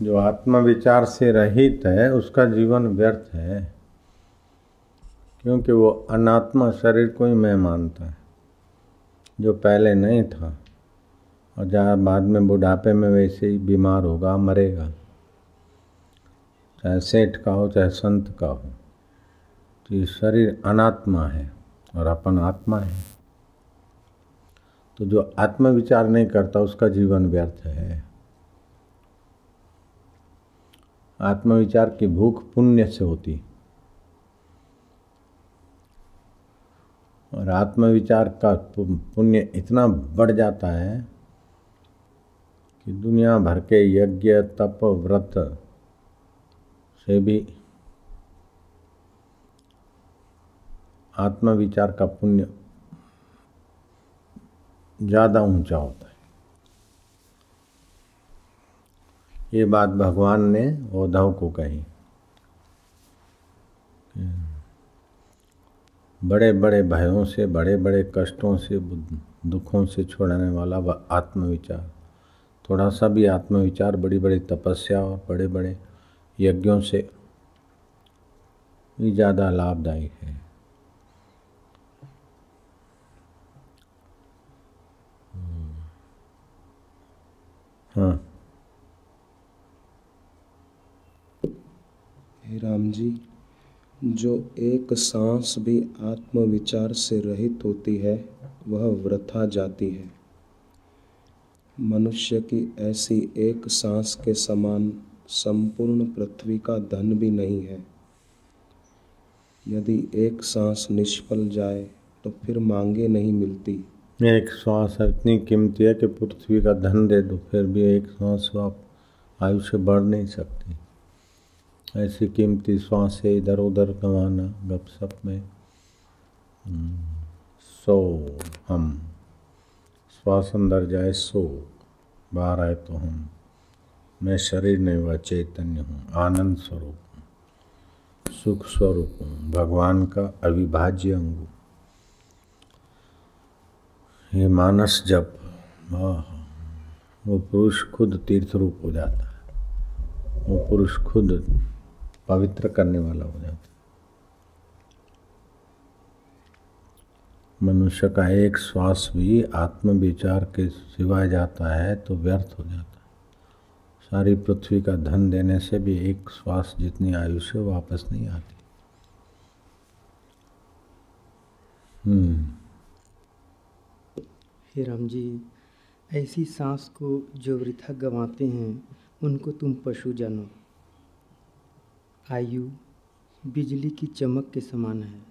जो आत्म विचार से रहित है, उसका जीवन व्यर्थ है, क्योंकि वो अनात्मा शरीर को ही मैं मानता है, जो पहले नहीं था। और जहाँ बाद में बुढ़ापे में वैसे ही बीमार होगा, मरेगा। चाहे सेठ का हो, चाहे संत का हो तो ये शरीर अनात्मा है और अपन आत्मा है। तो जो आत्म विचार नहीं करता, उसका जीवन व्यर्थ है। आत्मविचार की भूख पुण्य से होती। और आत्मविचार का पुण्य इतना बढ़ जाता है कि दुनिया भर के यज्ञ, तप, व्रत से भी आत्मविचार का पुण्य ज़्यादा ऊँचा होता है। ये बात भगवान ने उद्धव को कही। बड़े बड़े भयों से बड़े बड़े कष्टों से, दुखों से छोड़ने वाला वह आत्मविचार। थोड़ा सा भी आत्मविचार बड़ी बड़ी तपस्या और बड़े बड़े यज्ञों से भी ज़्यादा लाभदायक है। हाँ। राम जी, जो एक सांस भी आत्मविचार से रहित होती है, वह वृथा जाती है। मनुष्य की ऐसी एक सांस के समान संपूर्ण पृथ्वी का धन भी नहीं है। यदि एक सांस निष्फल जाए तो फिर मांगे नहीं मिलती। एक सांस इतनी कीमती है कि पृथ्वी का धन दे दो, फिर भी एक सांस आप आयुष्य बढ़ नहीं सकती। ऐसी कीमती है इधर उधर गंवाना गपशप में। हम्म, सो हम श्वास अंदर जाए सो बाहर आए तो हम। मैं शरीर नहीं वह चैतन्य हूँ आनंद स्वरूप हूँ सुख स्वरूप हूँ भगवान का अविभाज्य अंग ये मानस जब वो पुरुष खुद तीर्थ रूप हो जाता है। वो पुरुष खुद पवित्र करने वाला हो जाता मनुष्य का एक श्वास भी आत्म विचार के सिवाय जाता है तो व्यर्थ हो जाता है। सारी पृथ्वी का धन देने से भी एक श्वास जितनी आयुष्य वापस नहीं आती। हम्म। हे राम जी ऐसी सांस को जो वृथा गंवाते हैं, उनको तुम पशु जानो। आयु बिजली की चमक के समान है।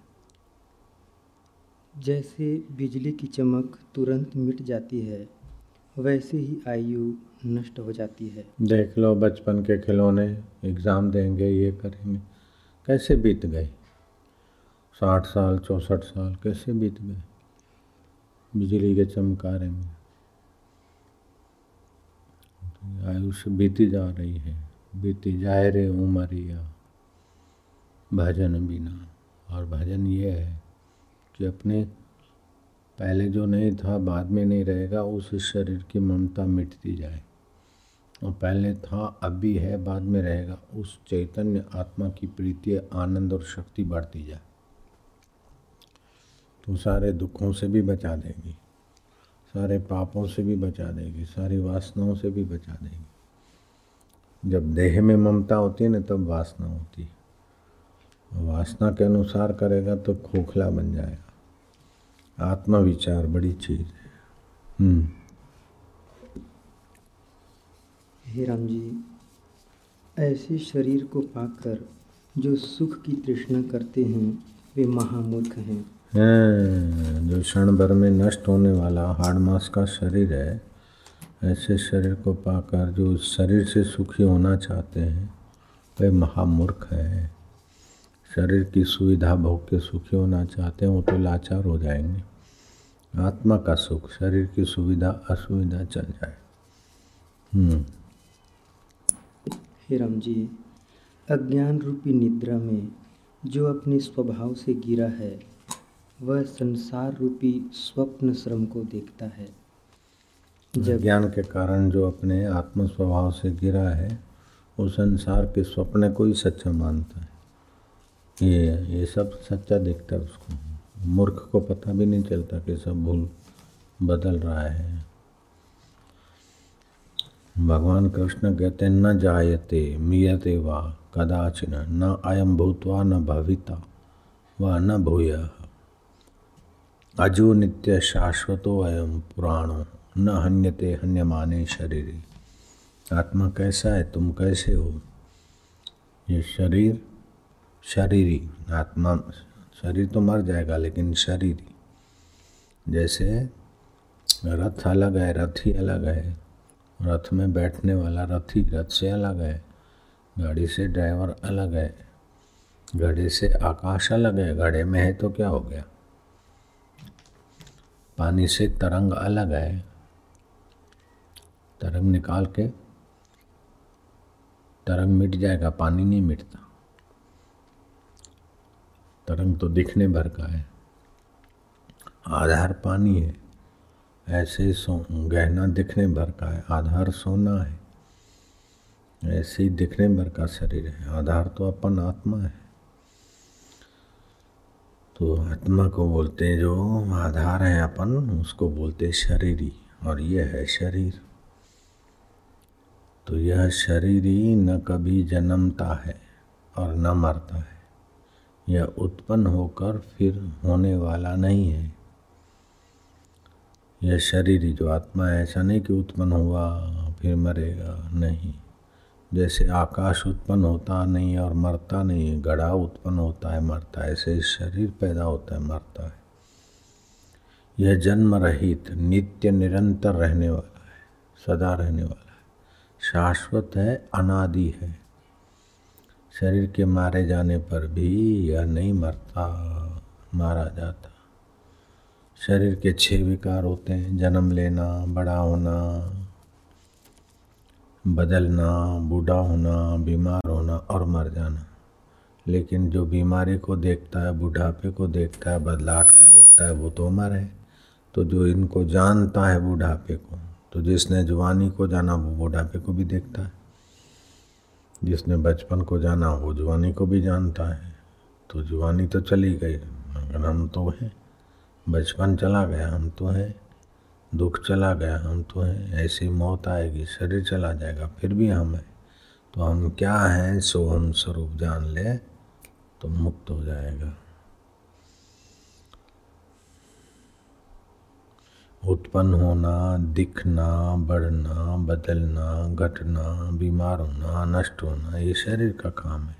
जैसे बिजली की चमक तुरंत मिट जाती है, वैसे ही आयु नष्ट हो जाती है। देख लो बचपन के खिलौने, एग्ज़ाम देंगे, ये करेंगे। कैसे बीत गए? साठ साल, चौंसठ साल, कैसे बीत गए? बिजली के चमकारे में। आयुष्य बीती जा रही है, बीती जाए रे उमरिया भजन बिना। और भजन ये है कि अपने पहले जो नहीं था, बाद में नहीं रहेगा, उस शरीर की ममता मिटती जाए। और पहले था, अब भी है, बाद में रहेगा। उस चैतन्य आत्मा की प्रीति, आनंद और शक्ति बढ़ती जाए। तो सारे दुखों से भी बचा देगी। सारे पापों से भी बचा देगी। सारी वासनाओं से भी बचा देगी। जब देह में ममता होती है ना, तब वासना होती है। वासना के अनुसार करेगा तो खोखला बन जाएगा। आत्मविचार बड़ी चीज़ है। हम्म। हे राम जी ऐसे शरीर को पाकर जो सुख की तृष्णा करते हैं वे महामूर्ख हैं। है, जो क्षण भर में नष्ट होने वाला हाड़ मास का शरीर है ऐसे शरीर को पाकर जो शरीर से सुखी होना चाहते हैं वे महामूर्ख है। शरीर की सुविधा भोग के सुखी होना चाहते हैं वो तो लाचार हो जाएँगे। आत्मा का सुख शरीर की सुविधा असुविधा चल जाए। हम्म। हे राम जी अज्ञान रूपी निद्रा में जो अपने स्वभाव से गिरा है वह संसार रूपी स्वप्न श्रम को देखता है। जब ज्ञान के कारण जो अपने आत्म स्वभाव से गिरा है वो संसार के स्वप्न को ही सच्चा मानता है। ये ये सब सच्चा दिखता है उसको। मूर्ख को पता भी नहीं चलता कि सब भूल बदल रहा है। भगवान कृष्ण कहते हैं, न जायते मियते वा कदाचिन, न अयम भूतवा न भविता व न भूय। अजो नित्य शाश्वतो अयम पुराणो, न हन्यते हन्यमाने शरीर। आत्मा कैसा है, तुम कैसे हो? ये शरीर शरीरी, आत्मा, शरीर तो मर जाएगा, लेकिन शरीर। जैसे रथ अलग है, रथ ही अलग है, रथ में बैठने वाला रथी रथ से अलग है, गाड़ी से ड्राइवर अलग है घड़े से आकाश अलग है घड़े में है तो क्या हो गया? पानी से तरंग अलग है, तरंग निकाल के, तरंग मिट जाएगा, पानी नहीं मिटता। तरंग तो दिखने भर का है। आधार पानी है। ऐसे सो गहना दिखने भर का है। आधार सोना है। ऐसे ही दिखने भर का शरीर है। आधार तो अपन आत्मा है। तो आत्मा को बोलते हैं जो आधार है अपन, उसको बोलते शरीरी। और यह है शरीर। तो यह शरीर ही न कभी जन्मता है और न मरता है। यह उत्पन्न होकर फिर होने वाला नहीं है। यह शरीर जो आत्मा है, ऐसा नहीं कि उत्पन्न हुआ, फिर मरेगा नहीं। जैसे आकाश उत्पन्न होता नहीं और मरता नहीं है गड़ा उत्पन्न होता है, मरता है। ऐसे शरीर पैदा होता है, मरता है। यह जन्म रहित, नित्य, निरंतर रहने वाला है, सदा रहने वाला है। शाश्वत है, अनादि है। शरीर के मारे जाने पर भी यह नहीं मरता, मारा जाता। शरीर के छह विकार होते हैं, जन्म लेना, बड़ा होना, बदलना, बूढ़ा होना, बीमार होना और मर जाना। लेकिन जो बीमारी को देखता है, बुढ़ापे को देखता है, बदलाहट को देखता है, वो तो उम्र है तो जो इनको जानता है बुढ़ापे को तो जिसने जवानी को जाना, वो बुढ़ापे को भी देखता है। जिसने बचपन को जाना, वो जवानी को भी जानता है। तो जवानी तो चली गई, मगर हम तो हैं। बचपन चला गया, हम तो हैं। दुख चला गया, हम तो हैं। ऐसी मौत आएगी, शरीर चला जाएगा, फिर भी हम हैं। तो हम क्या हैं, सो हम स्वरूप जान ले तो मुक्त हो जाएगा। उत्पन्न होना, दिखना, बढ़ना, बदलना, घटना, बीमार होना, नष्ट होना, ये शरीर का काम है।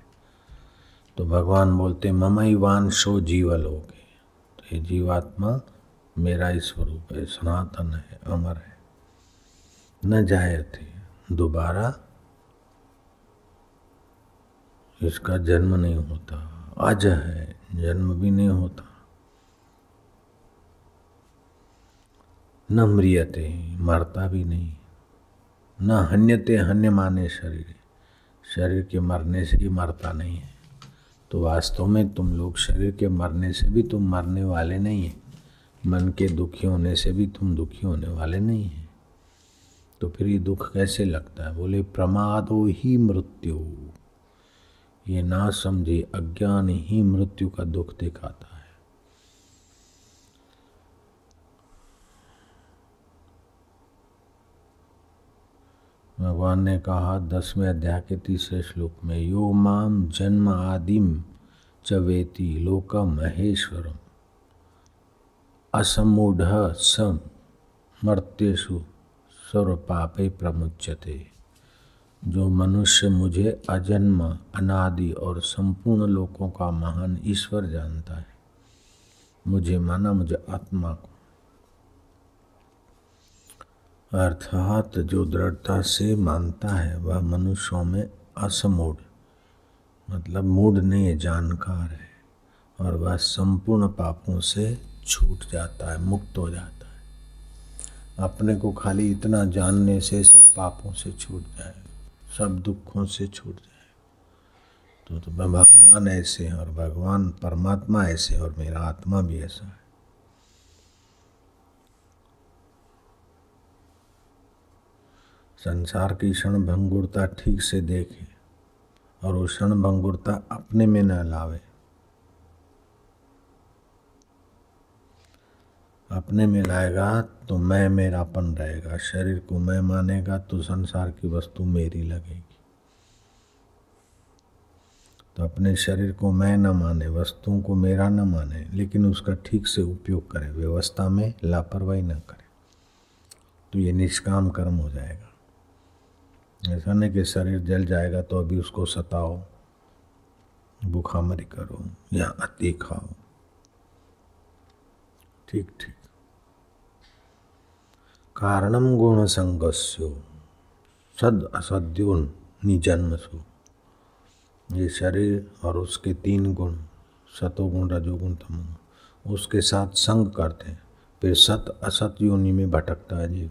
तो भगवान बोलते ममईवान शो जीवल हो गए तो ये जीवात्मा मेरा ही स्वरूप है, सनातन है, अमर है। न जाए थे, दोबारा इसका जन्म नहीं होता। अज है, जन्म भी नहीं होता। न म्रियते, मरता भी नहीं। न हन्यते हन्य माने शरीर। शरीर के मरने से ही मरता नहीं है। तो वास्तव में तुम लोग शरीर के मरने से भी तुम मरने वाले नहीं हैं। मन के दुखी होने से भी तुम दुखी होने वाले नहीं हैं। तो फिर ये दुख कैसे लगता है? बोले, प्रमादो ही मृत्यु। ये ना समझे, अज्ञान ही मृत्यु का दुख दिखाता। भगवान ने कहा, दसवें अध्याय के तीसरे श्लोक में, यो माम जन्म आदिम चवेति लोक महेश्वरम असमूढ़ सम मर्त्यु सर्व पापे प्रमुचते जो मनुष्य मुझे अजन्म, अनादि और संपूर्ण लोकों का महान ईश्वर जानता है, मुझे माना मुझे आत्मा को अर्थात जो दृढ़ता से मानता है वह मनुष्यों में असमूढ़ मतलब मूड नहीं जानकार है और वह संपूर्ण पापों से छूट जाता है मुक्त हो जाता है। अपने को खाली इतना जानने से सब पापों से छूट जाए सब दुखों से छूट जाए। तो, तो भगवान ऐसे हैं और भगवान परमात्मा ऐसे और मेरा आत्मा भी ऐसा है। संसार की क्षण भंगुरता ठीक से देखे और वो क्षण भंगुरता अपने में न लावे। अपने में लाएगा तो मैं मेरापन रहेगा। शरीर को मैं मानेगा तो संसार की वस्तु मेरी लगेगी। तो अपने शरीर को मैं न माने, वस्तुओं को मेरा न माने, लेकिन उसका ठीक से उपयोग करे। व्यवस्था में लापरवाही न करे। तो ये निष्काम कर्म हो जाएगा। ऐसा नहीं कि शरीर जल जाएगा तो अभी उसको सताओ बुखामरी करो या अति खाओ। ठीक ठीक। कारणम गुण संगस्यो सद असद्यो निजन्मसु। ये शरीर और उसके तीन गुण, सतोगुण, रजोगुण, तमोगुण, उसके साथ संग करते हैं, फिर सत असत योनि में भटकता है जीव।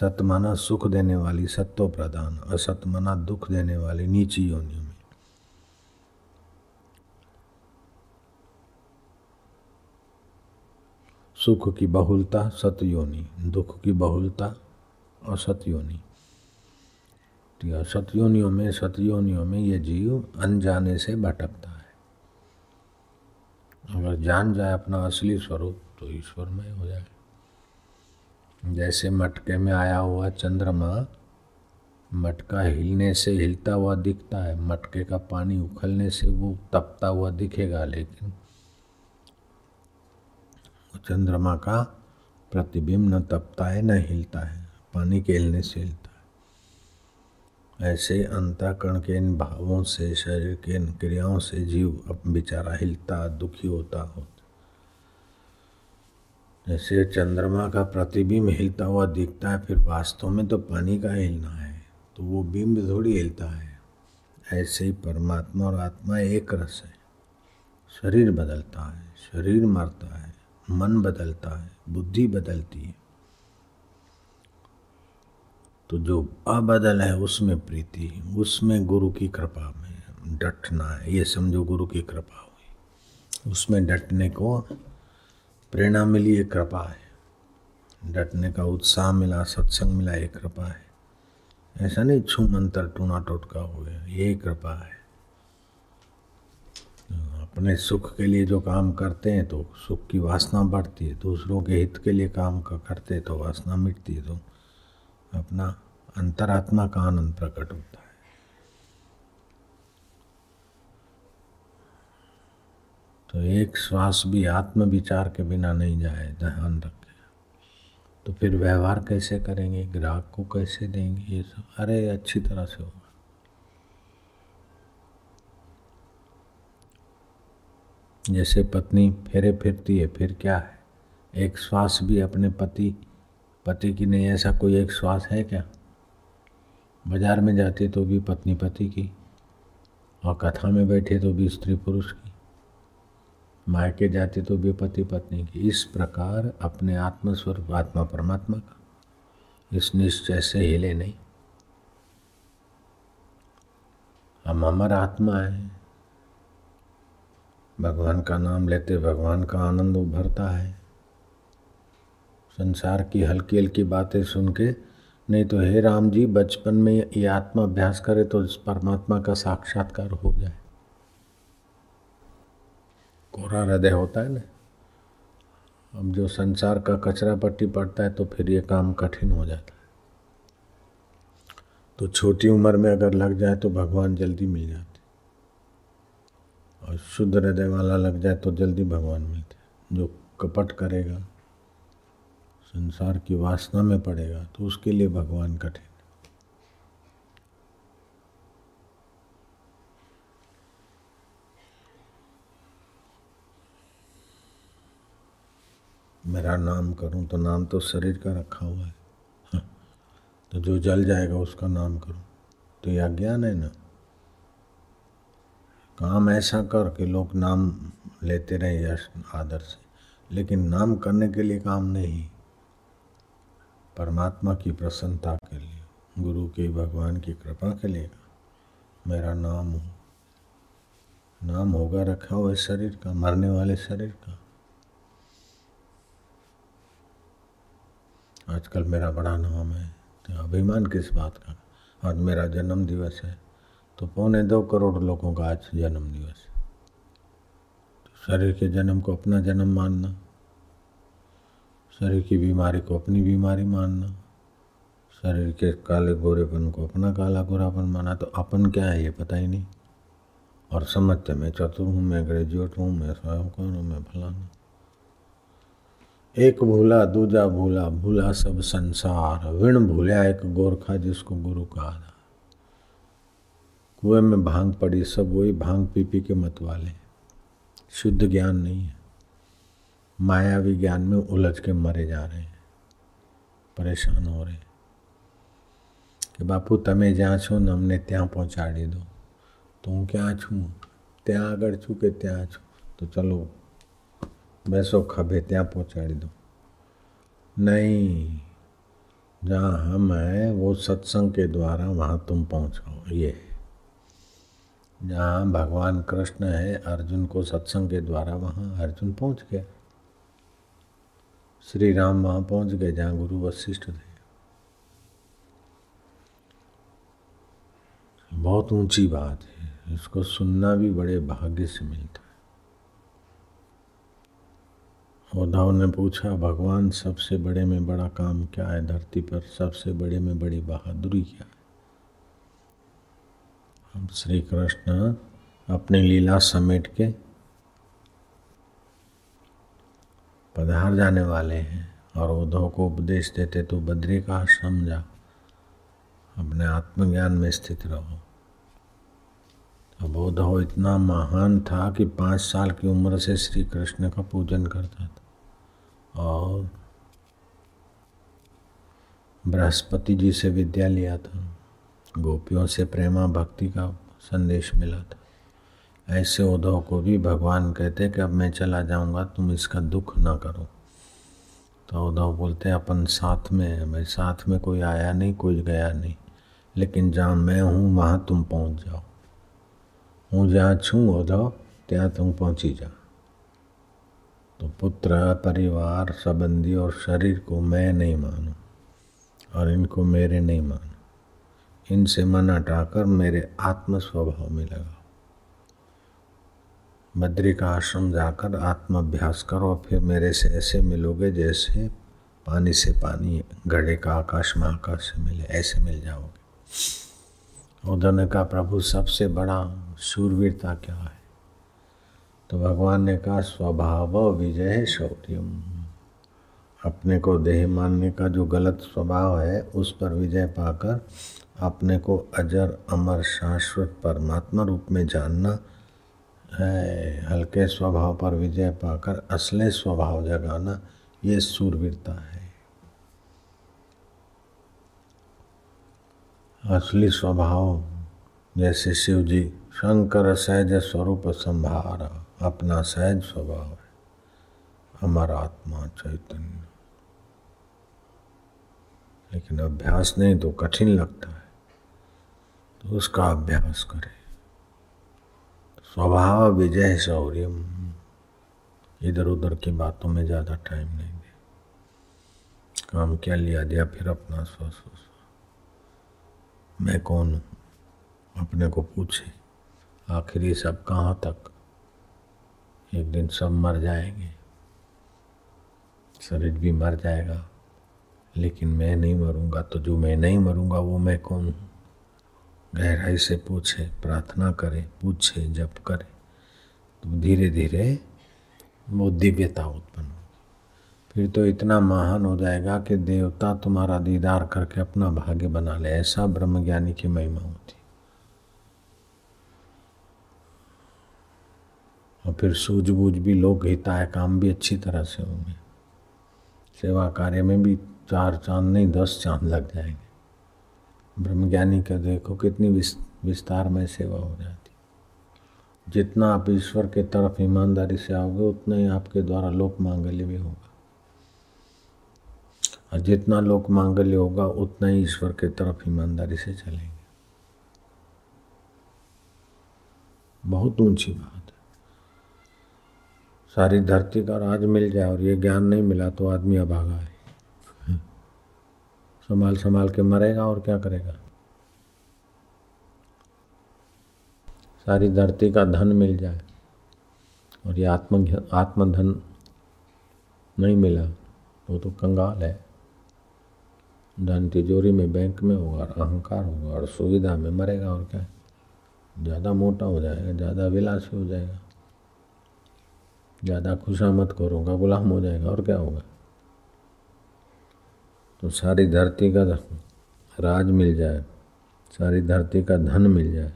सत माना सुख देने वाली सत्व प्रदान असत माना दुख देने वाली नीची योनियों में। सुख की बहुलता सत योनि दुख की बहुलता असत योनि सतयोनियों में सतयोनियों में ये जीव अनजाने से भटकता है। अगर जान जाए अपना असली स्वरूप तो ईश्वर में हो जाए। जैसे मटके में आया हुआ चंद्रमा, मटका हिलने से हिलता हुआ दिखता है। मटके का पानी उखलने से वो तपता हुआ दिखेगा, लेकिन चंद्रमा का प्रतिबिंब न तपता है, न हिलता है। पानी के हिलने से हिलता है। ऐसे अंतःकरण के इन भावों से, शरीर के इन क्रियाओं से जीव अब बेचारा हिलता, दुखी होता होता जैसे चंद्रमा का प्रतिबिंब हिलता हुआ दिखता है, फिर वास्तव में तो पानी का हिलना है तो वो बिंब थोड़ी हिलता है। ऐसे ही परमात्मा और आत्मा एक रस है। शरीर बदलता है, शरीर मरता है, मन बदलता है, बुद्धि बदलती है। तो जो अबदल है, उसमें प्रीति, उसमें गुरु की कृपा में डटना है, ये समझो गुरु की कृपा हुई। उसमें डटने को प्रेरणा मिली ये कृपा है। डटने का उत्साह मिला, सत्संग मिला, ये कृपा है। ऐसा नहीं छू मंत्र टूना टोटका हो गया ये कृपा है। अपने सुख के लिए जो काम करते हैं तो सुख की वासना बढ़ती है। दूसरों के हित के लिए काम का करते हैं तो वासना मिटती है। तो अपना अंतरात्मा का आनंद प्रकट होता है। तो एक श्वास भी आत्म विचार के बिना नहीं जाए, ध्यान रखें। तो फिर व्यवहार कैसे करेंगे? ग्राहक को कैसे देंगे? ये सब। अरे, अच्छी तरह से होगा। जैसे पत्नी फेरे फिरती है, फिर क्या है? एक श्वास भी अपने पति पति की नहीं, ऐसा कोई एक श्वास है क्या? बाज़ार में जाते तो भी पत्नी पति की, और कथा में बैठे तो भी स्त्री पुरुष की। मायके जाते तो भी पति पत्नी की। इस प्रकार अपने आत्मस्वरूप आत्मा परमात्मा का। इस निश्चय से हिले नहीं। हम अमर आत्मा है। भगवान का नाम लेते भगवान का आनंद उभरता है। संसार की हल्की हल्की बातें सुन के, नहीं तो हे राम जी, बचपन में ये आत्मा अभ्यास करे तो इस परमात्मा का साक्षात्कार हो जाए। कोरा हृदय होता है ना। अब जो संसार का कचरा पट्टी पड़ता है तो फिर ये काम कठिन हो जाता है। तो छोटी उम्र में अगर लग जाए तो भगवान जल्दी मिल जाते। और शुद्ध हृदय वाला लग जाए तो जल्दी भगवान मिलते। जो कपट करेगा, संसार की वासना में पड़ेगा तो उसके लिए भगवान कठिन। मेरा नाम करूँ तो नाम तो शरीर का रखा हुआ है। तो जो जल जाएगा उसका नाम करूँ। तो यह अज्ञान है ना। काम ऐसा कर कि लोग नाम लेते रहे यश आदर से। लेकिन नाम करने के लिए काम नहीं। परमात्मा की प्रसन्नता के लिए, गुरु की, भगवान की कृपा के लिए मेरा नाम हो। नाम होगा, रखा हुआ शरीर का, मरने वाले शरीर का। आजकल मेरा बड़ा नाम है तो अभिमान किस बात का? आज मेरा जन्म दिवस है तो पौने दो करोड़ लोगों का आज जन्म दिवस तो शरीर के जन्म को अपना जन्म मानना, शरीर की बीमारी को अपनी बीमारी मानना, शरीर के काले गोरेपन को अपना काला गोरापन माना तो अपन क्या है ये पता ही नहीं। और समझते मैं चतुर हूँ, मैं ग्रेजुएट हूँ, मैं स्वयं कौन हूँ, मैं फलाना। एक भूला दूजा भूला भूला सब संसार विण भूलिया एक गोरखा जिसको गुरु कहा कुएं में भांग पड़ी सब वही भांग पी पी के मत वाले शुद्ध ज्ञान नहीं है मायावी ज्ञान में उलझ के मरे जा रहे हैं परेशान हो रहे કે બાપુ તમે જ્યાં છો ને અમને ત્યાં પહોંચાડી દો તો હું ક્યાં છું ત્યાં આગળ છું કે ત્યાં છું તો ચલો બેસો ખભે ત્યાં પહોંચાડી દો नहीं जहाँ हम हैं वो सत्संग के द्वारा वहाँ तुम पहुँचो ये जहाँ भगवान कृष्ण है अर्जुन को सत्संग के द्वारा वहाँ अर्जुन पहुँच गया श्री राम वहाँ पहुँच गए जहाँ गुरु वशिष्ठ थे बहुत ऊंची बात है इसको सुनना भी बड़े भाग्य से मिलता उद्धव ने पूछा, भगवान, सबसे बड़े में बड़ा काम क्या है? धरती पर सबसे बड़े में बड़ी बहादुरी क्या है? हम श्री कृष्ण अपनी लीला समेट के पधार जाने वाले हैं और उद्धव को उपदेश देते तो बद्री का समझा, अपने आत्मज्ञान में स्थित रहो। अब उद्धव इतना महान था कि पाँच साल की उम्र से श्री कृष्ण का पूजन करता था। और बृहस्पति जी से विद्या लिया था। गोपियों से प्रेमा भक्ति का संदेश मिला था। ऐसे उद्धव को भी भगवान कहते कि अब मैं चला जाऊँगा, तुम इसका दुख ना करो। तो उद्धव बोलते, अपन साथ में है भाई साथ में कोई आया नहीं, कोई गया नहीं। लेकिन जहाँ मैं हूँ, वहाँ तुम पहुँच जाओ। हूँ जहाँ छूँ उद्धव, त्या तुम पहुँची जाओ तो पुत्र परिवार, संबंधी और शरीर को मैं नहीं मानूं और इनको मेरे नहीं मानो। इनसे मन हटाकर मेरे आत्म स्वभाव में लगाओ। बद्री का आश्रम जाकर आत्माभ्यास करो फिर मेरे से ऐसे मिलोगे जैसे पानी से पानी घड़े का आकाश में आकाश से मिले, ऐसे मिल जाओगे। ने कहा प्रभु सबसे बड़ा शूरवीरता क्या है? तो भगवान ने कहा, स्वभाव विजय शौर्यम। अपने को देह मानने का जो गलत स्वभाव है, उस पर विजय पाकर अपने को अजर, अमर, शाश्वत परमात्मा रूप में जानना है। हल्के स्वभाव पर विजय पाकर असले स्वभाव जगाना, ये सूरवीरता है। असली स्वभाव, जैसे शिव जी शंकर सहज स्वरूप संभार। अपना सहज स्वभाव है। हमारा आत्मा चैतन्य। लेकिन अभ्यास नहीं तो कठिन लगता है। तो उसका अभ्यास करें। स्वभाव विजय शौर्यम। इधर उधर की बातों में ज़्यादा टाइम नहीं दे। काम क्या लिया दिया फिर अपना स्व मैं कौन हूँ? अपने को पूछे। आखिर ये सब कहाँ तक? एक दिन सब मर जाएँगे। शरीर भी मर जाएगा, लेकिन मैं नहीं मरूँगा तो जो मैं नहीं मरूँगा, वो मैं कौन हूँ? गहराई से पूछे, प्रार्थना करे, पूछे, जप करे तो धीरे धीरे वो दिव्यता उत्पन्न हो फिर तो इतना महान हो जाएगा कि देवता तुम्हारा दीदार करके अपना भाग्य बना ले, ऐसा ब्रह्मज्ञानी की महिमा होती और फिर सूझबूझ भी लोग हिताय, काम भी अच्छी तरह से होंगे। सेवा कार्य में भी चार चाँद नहीं, दस चाँद लग जाएँगे। ब्रह्मज्ञानी का देखो कितनी विस्तार में सेवा हो जाती। जितना आप ईश्वर के तरफ़ ईमानदारी से आओगे, उतना ही आपके द्वारा लोक मांगल्य भी होगा। और जितना लोक मांगल्य होगा, उतना ही ईश्वर के तरफ़ ईमानदारी से चलेंगे। बहुत ऊँची बात। सारी धरती का राज मिल जाए और ये ज्ञान नहीं मिला तो आदमी अभागा है। संभाल संभाल के मरेगा और क्या करेगा? सारी धरती का धन मिल जाए और ये आत्म आत्मधन नहीं मिला, वो तो कंगाल है। धन तिजोरी में बैंक में होगा और अहंकार होगा और सुविधा में मरेगा और क्या? ज़्यादा मोटा हो जाएगा, ज़्यादा विलासी हो जाएगा। ज़्यादा खुशामत करूँगा, गुलाम हो जाएगा और क्या होगा? तो सारी धरती का राज मिल जाए, सारी धरती का धन मिल जाए,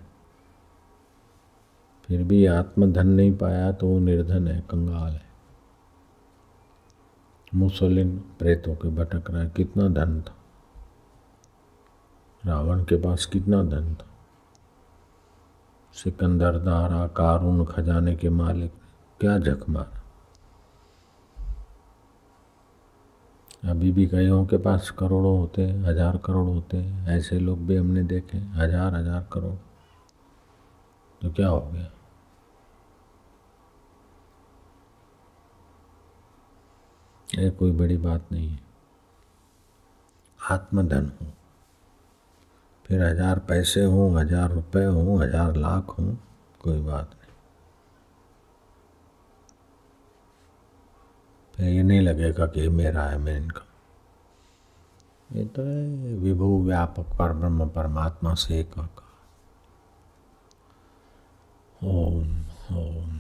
फिर भी आत्मधन नहीं पाया तो वो निर्धन है, कंगाल है। मुसलिन प्रेतों के भटक रहा है, कितना धन था? रावण के पास कितना धन था? सिकंदर दारा कारून खजाने के मालिक। क्या मारा अभी भी कईयों के पास करोड़ों होते हैं, हज़ार करोड़ होते हैं। ऐसे लोग भी हमने देखे हज़ार हज़ार करोड़। तो क्या हो गया? ये कोई बड़ी बात नहीं है। आत्मधन हो। फिर हज़ार पैसे हों, हज़ार रुपए हों, हज़ार लाख हों, कोई बात नहीं फिर ये नहीं लगेगा कि मेरा है, मैं इनका। ये तो है, विभु व्यापक पर ब्रह्म परमात्मा से एक ओम ओम।